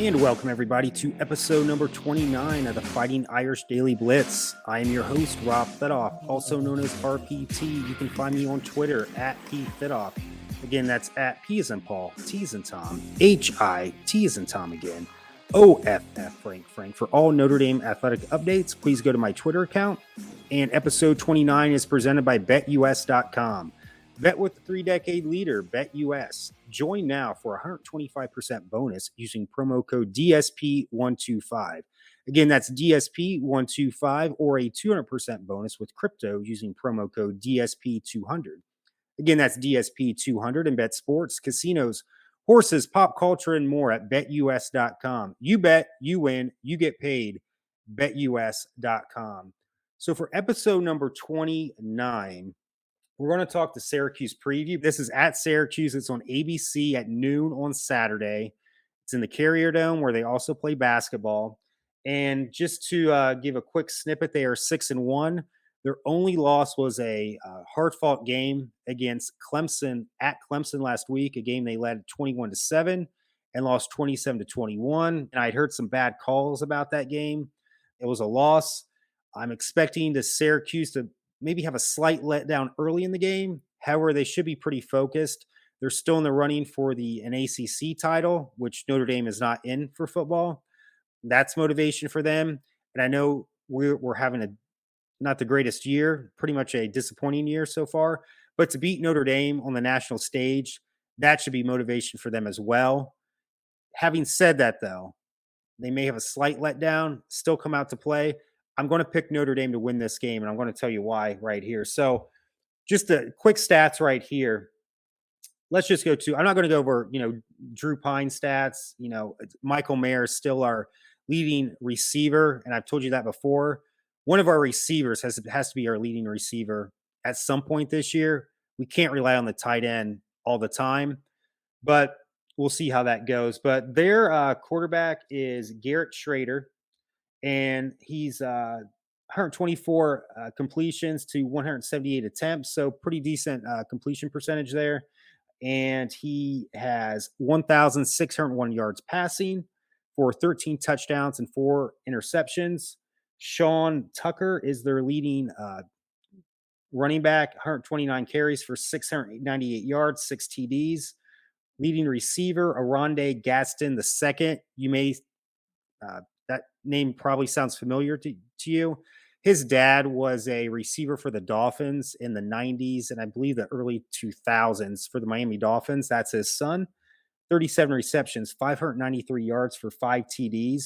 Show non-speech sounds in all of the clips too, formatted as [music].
And welcome, everybody, to episode number 29 of the Fighting Irish Daily Blitz. I am your host, Rob Fedoff, also known as RPT. You can find me on Twitter at p PFedoff. Again, that's at P as in Paul, T as in Tom, H I T as in Tom again, O F F Frank Frank. For all Notre Dame athletic updates, please go to my Twitter account. And episode 29 is presented by BetUS.com. Bet with the three decade leader, BetUS. Join now for a 125% bonus using promo code DSP125. Again, that's DSP125 or a 200% bonus with crypto using promo code DSP200. Again, that's DSP200 and bet sports, casinos, horses, pop culture, and more at betus.com. You bet, you win, you get paid. BetUS.com. So for episode number 29, we're going to talk the Syracuse preview. This is at Syracuse. It's on ABC at noon on Saturday. It's in the Carrier Dome where they also play basketball. And just to uh, give a quick snippet, they are six and one. Their only loss was a uh, hard fought game against Clemson at Clemson last week, a game they led 21 to 7 and lost 27 to 21. And I'd heard some bad calls about that game. It was a loss. I'm expecting the Syracuse to maybe have a slight letdown early in the game. However, they should be pretty focused. They're still in the running for the an ACC title, which Notre Dame is not in for football. That's motivation for them. And I know we're we're having a not the greatest year, pretty much a disappointing year so far. But to beat Notre Dame on the national stage, that should be motivation for them as well. Having said that, though, they may have a slight letdown, still come out to play. I'm going to pick Notre Dame to win this game, and I'm going to tell you why right here. So, just a quick stats right here. Let's just go to. I'm not going to go over, you know, Drew Pyne stats. You know, Michael Mayer is still our leading receiver, and I've told you that before. One of our receivers has has to be our leading receiver at some point this year. We can't rely on the tight end all the time, but we'll see how that goes. But their uh, quarterback is Garrett Shrader and he's uh, 124 uh, completions to 178 attempts, so pretty decent uh, completion percentage there. And he has 1,601 yards passing for 13 touchdowns and four interceptions. Sean Tucker is their leading uh, running back, 129 carries for 698 yards, six TDs. Leading receiver, Oronde Gadsden the second. You may uh, that name probably sounds familiar to, to you. His dad was a receiver for the Dolphins in the 90s and I believe the early 2000s for the Miami Dolphins. That's his son. 37 receptions, 593 yards for five TDs.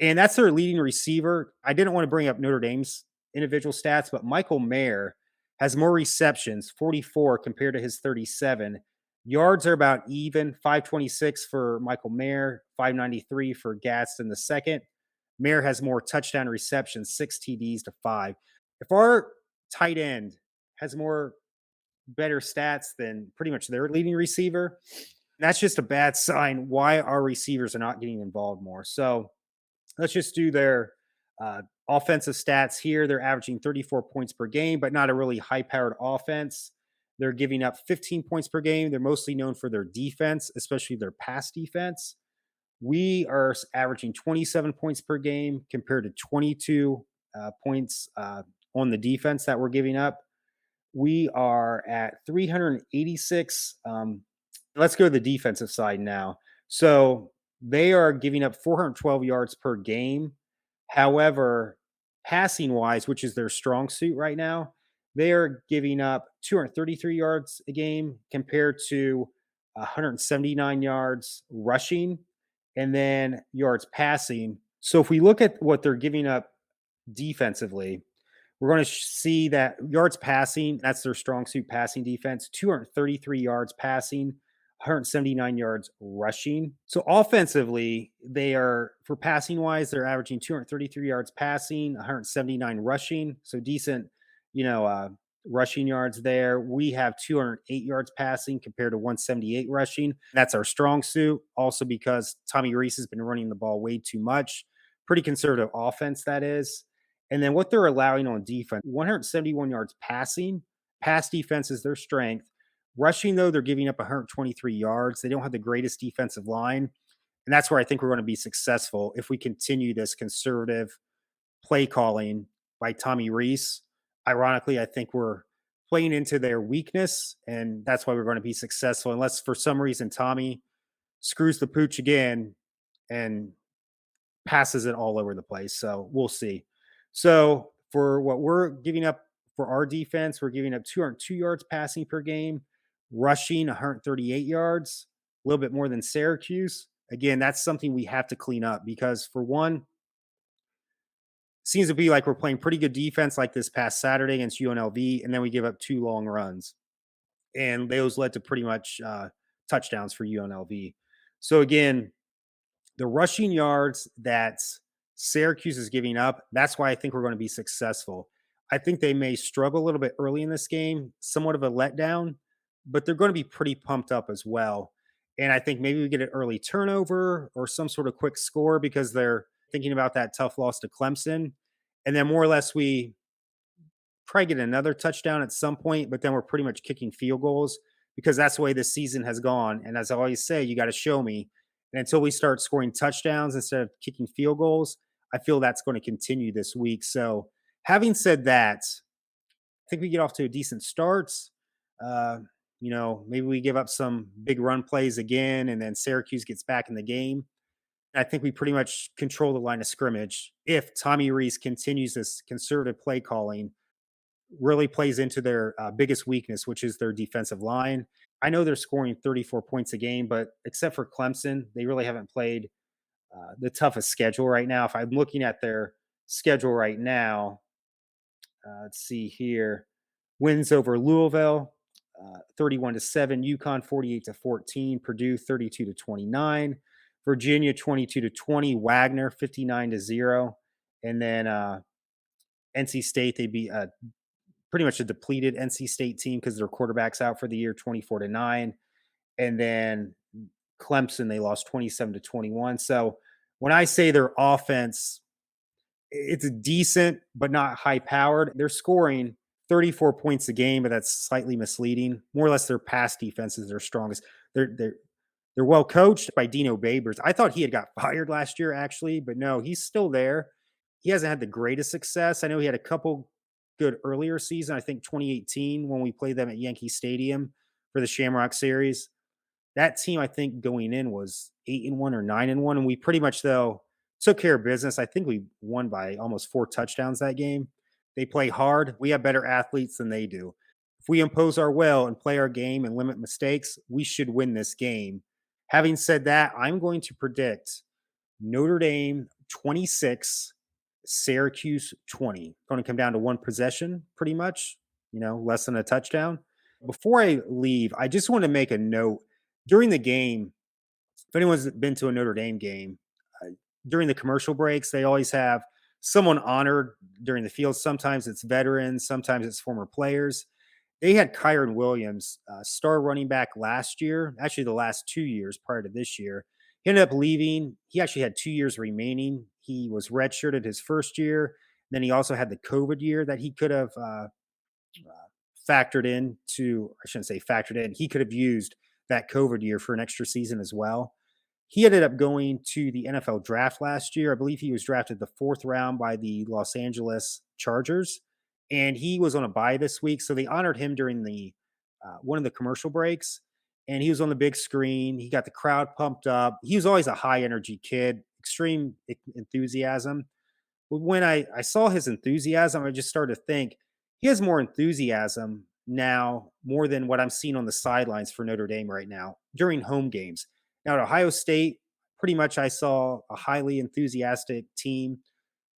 And that's their leading receiver. I didn't want to bring up Notre Dame's individual stats, but Michael Mayer has more receptions, 44 compared to his 37. Yards are about even 526 for Michael Mayer, 593 for Gadsden the second. Mayer has more touchdown receptions, six TDs to five. If our tight end has more better stats than pretty much their leading receiver, that's just a bad sign why our receivers are not getting involved more. So let's just do their uh, offensive stats here. They're averaging 34 points per game, but not a really high powered offense. They're giving up 15 points per game. They're mostly known for their defense, especially their pass defense. We are averaging 27 points per game compared to 22 uh, points uh, on the defense that we're giving up. We are at 386. Um, let's go to the defensive side now. So they are giving up 412 yards per game. However, passing wise, which is their strong suit right now, they are giving up 233 yards a game compared to 179 yards rushing and then yards passing. So if we look at what they're giving up defensively, we're going to see that yards passing, that's their strong suit passing defense, 233 yards passing, 179 yards rushing. So offensively, they are for passing wise, they're averaging 233 yards passing, 179 rushing. So decent you know, uh, rushing yards there. We have 208 yards passing compared to 178 rushing. That's our strong suit. Also, because Tommy Rees has been running the ball way too much. Pretty conservative offense, that is. And then what they're allowing on defense 171 yards passing. Pass defense is their strength. Rushing, though, they're giving up 123 yards. They don't have the greatest defensive line. And that's where I think we're going to be successful if we continue this conservative play calling by Tommy Rees. Ironically, I think we're playing into their weakness, and that's why we're going to be successful. Unless for some reason Tommy screws the pooch again and passes it all over the place. So we'll see. So for what we're giving up for our defense, we're giving up 202 yards passing per game, rushing 138 yards, a little bit more than Syracuse. Again, that's something we have to clean up because for one, seems to be like we're playing pretty good defense like this past Saturday against UNLV, and then we give up two long runs. And those led to pretty much uh, touchdowns for UNLV. So again, the rushing yards that Syracuse is giving up, that's why I think we're going to be successful. I think they may struggle a little bit early in this game, somewhat of a letdown, but they're going to be pretty pumped up as well. And I think maybe we get an early turnover or some sort of quick score because they're thinking about that tough loss to Clemson. And then more or less we probably get another touchdown at some point, but then we're pretty much kicking field goals because that's the way this season has gone. And as I always say, you got to show me. And until we start scoring touchdowns instead of kicking field goals, I feel that's going to continue this week. So, having said that, I think we get off to a decent start. Uh, you know, maybe we give up some big run plays again, and then Syracuse gets back in the game. I think we pretty much control the line of scrimmage if Tommy Rees continues this conservative play calling, really plays into their uh, biggest weakness, which is their defensive line. I know they're scoring 34 points a game, but except for Clemson, they really haven't played uh, the toughest schedule right now. If I'm looking at their schedule right now, uh, let's see here wins over Louisville, uh, 31 to 7, UConn 48 to 14, Purdue 32 to 29. Virginia 22 to 20, Wagner 59 to 0. And then uh, NC State, they beat uh, pretty much a depleted NC State team because their quarterback's out for the year 24 to 9. And then Clemson, they lost 27 to 21. So when I say their offense, it's decent, but not high powered. They're scoring 34 points a game, but that's slightly misleading. More or less, their pass defense is their strongest. They're, they're they're well coached by Dino Babers. I thought he had got [laughs] fired last year, actually, but no, he's still there. He hasn't had the greatest success. I know he had a couple good earlier season. I think 2018 when we played them at Yankee Stadium for the Shamrock Series. That team, I think, going in was eight and one or nine and one, and we pretty much though took care of business. I think we won by almost four touchdowns that game. They play hard. We have better athletes than they do. If we impose our will and play our game and limit mistakes, we should win this game. Having said that, I'm going to predict Notre Dame 26, Syracuse 20. Going to come down to one possession, pretty much, you know, less than a touchdown. Before I leave, I just want to make a note during the game. If anyone's been to a Notre Dame game, uh, during the commercial breaks, they always have someone honored during the field. Sometimes it's veterans, sometimes it's former players they had Kyren Williams, uh, star running back last year, actually the last two years prior to this year. He ended up leaving. He actually had two years remaining. He was redshirted his first year. Then he also had the COVID year that he could have uh, uh, factored in to, I shouldn't say factored in, he could have used that COVID year for an extra season as well. He ended up going to the NFL draft last year. I believe he was drafted the fourth round by the Los Angeles Chargers and he was on a bye this week, so they honored him during the uh, one of the commercial breaks, and he was on the big screen. He got the crowd pumped up. He was always a high energy kid, extreme enthusiasm. When I I saw his enthusiasm, I just started to think he has more enthusiasm now more than what I'm seeing on the sidelines for Notre Dame right now during home games. Now at Ohio State, pretty much I saw a highly enthusiastic team.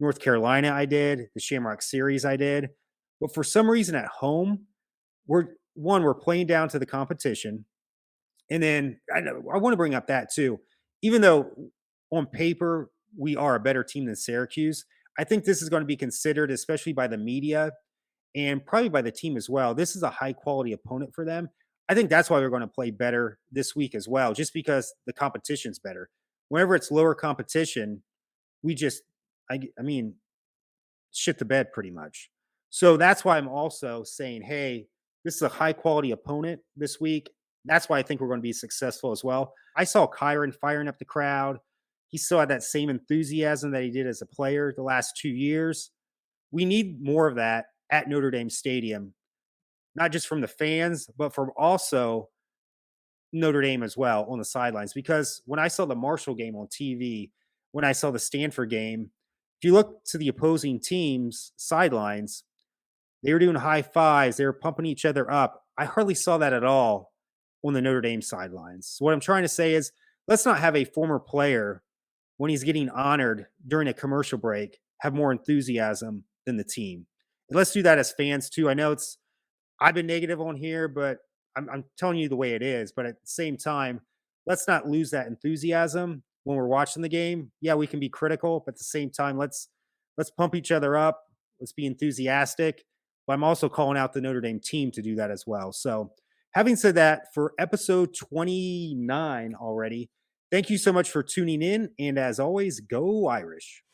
North Carolina, I did. The Shamrock Series, I did. But for some reason at home, we're one, we're playing down to the competition. And then I, I want to bring up that too. Even though on paper we are a better team than Syracuse, I think this is going to be considered, especially by the media and probably by the team as well. This is a high quality opponent for them. I think that's why they're going to play better this week as well, just because the competition's better. Whenever it's lower competition, we just, I, I mean, shit the bed pretty much. So that's why I'm also saying, hey, this is a high quality opponent this week. That's why I think we're going to be successful as well. I saw Kyren firing up the crowd. He still had that same enthusiasm that he did as a player the last two years. We need more of that at Notre Dame Stadium, not just from the fans, but from also Notre Dame as well on the sidelines. Because when I saw the Marshall game on TV, when I saw the Stanford game, if you look to the opposing team's sidelines, they were doing high fives, they were pumping each other up. I hardly saw that at all on the Notre Dame sidelines. What I'm trying to say is let's not have a former player when he's getting honored during a commercial break have more enthusiasm than the team. And let's do that as fans too. I know it's I've been negative on here, but I'm, I'm telling you the way it is. But at the same time, let's not lose that enthusiasm when we're watching the game. Yeah, we can be critical, but at the same time, let's let's pump each other up. Let's be enthusiastic. But I'm also calling out the Notre Dame team to do that as well. So, having said that, for episode 29 already, thank you so much for tuning in. And as always, go Irish.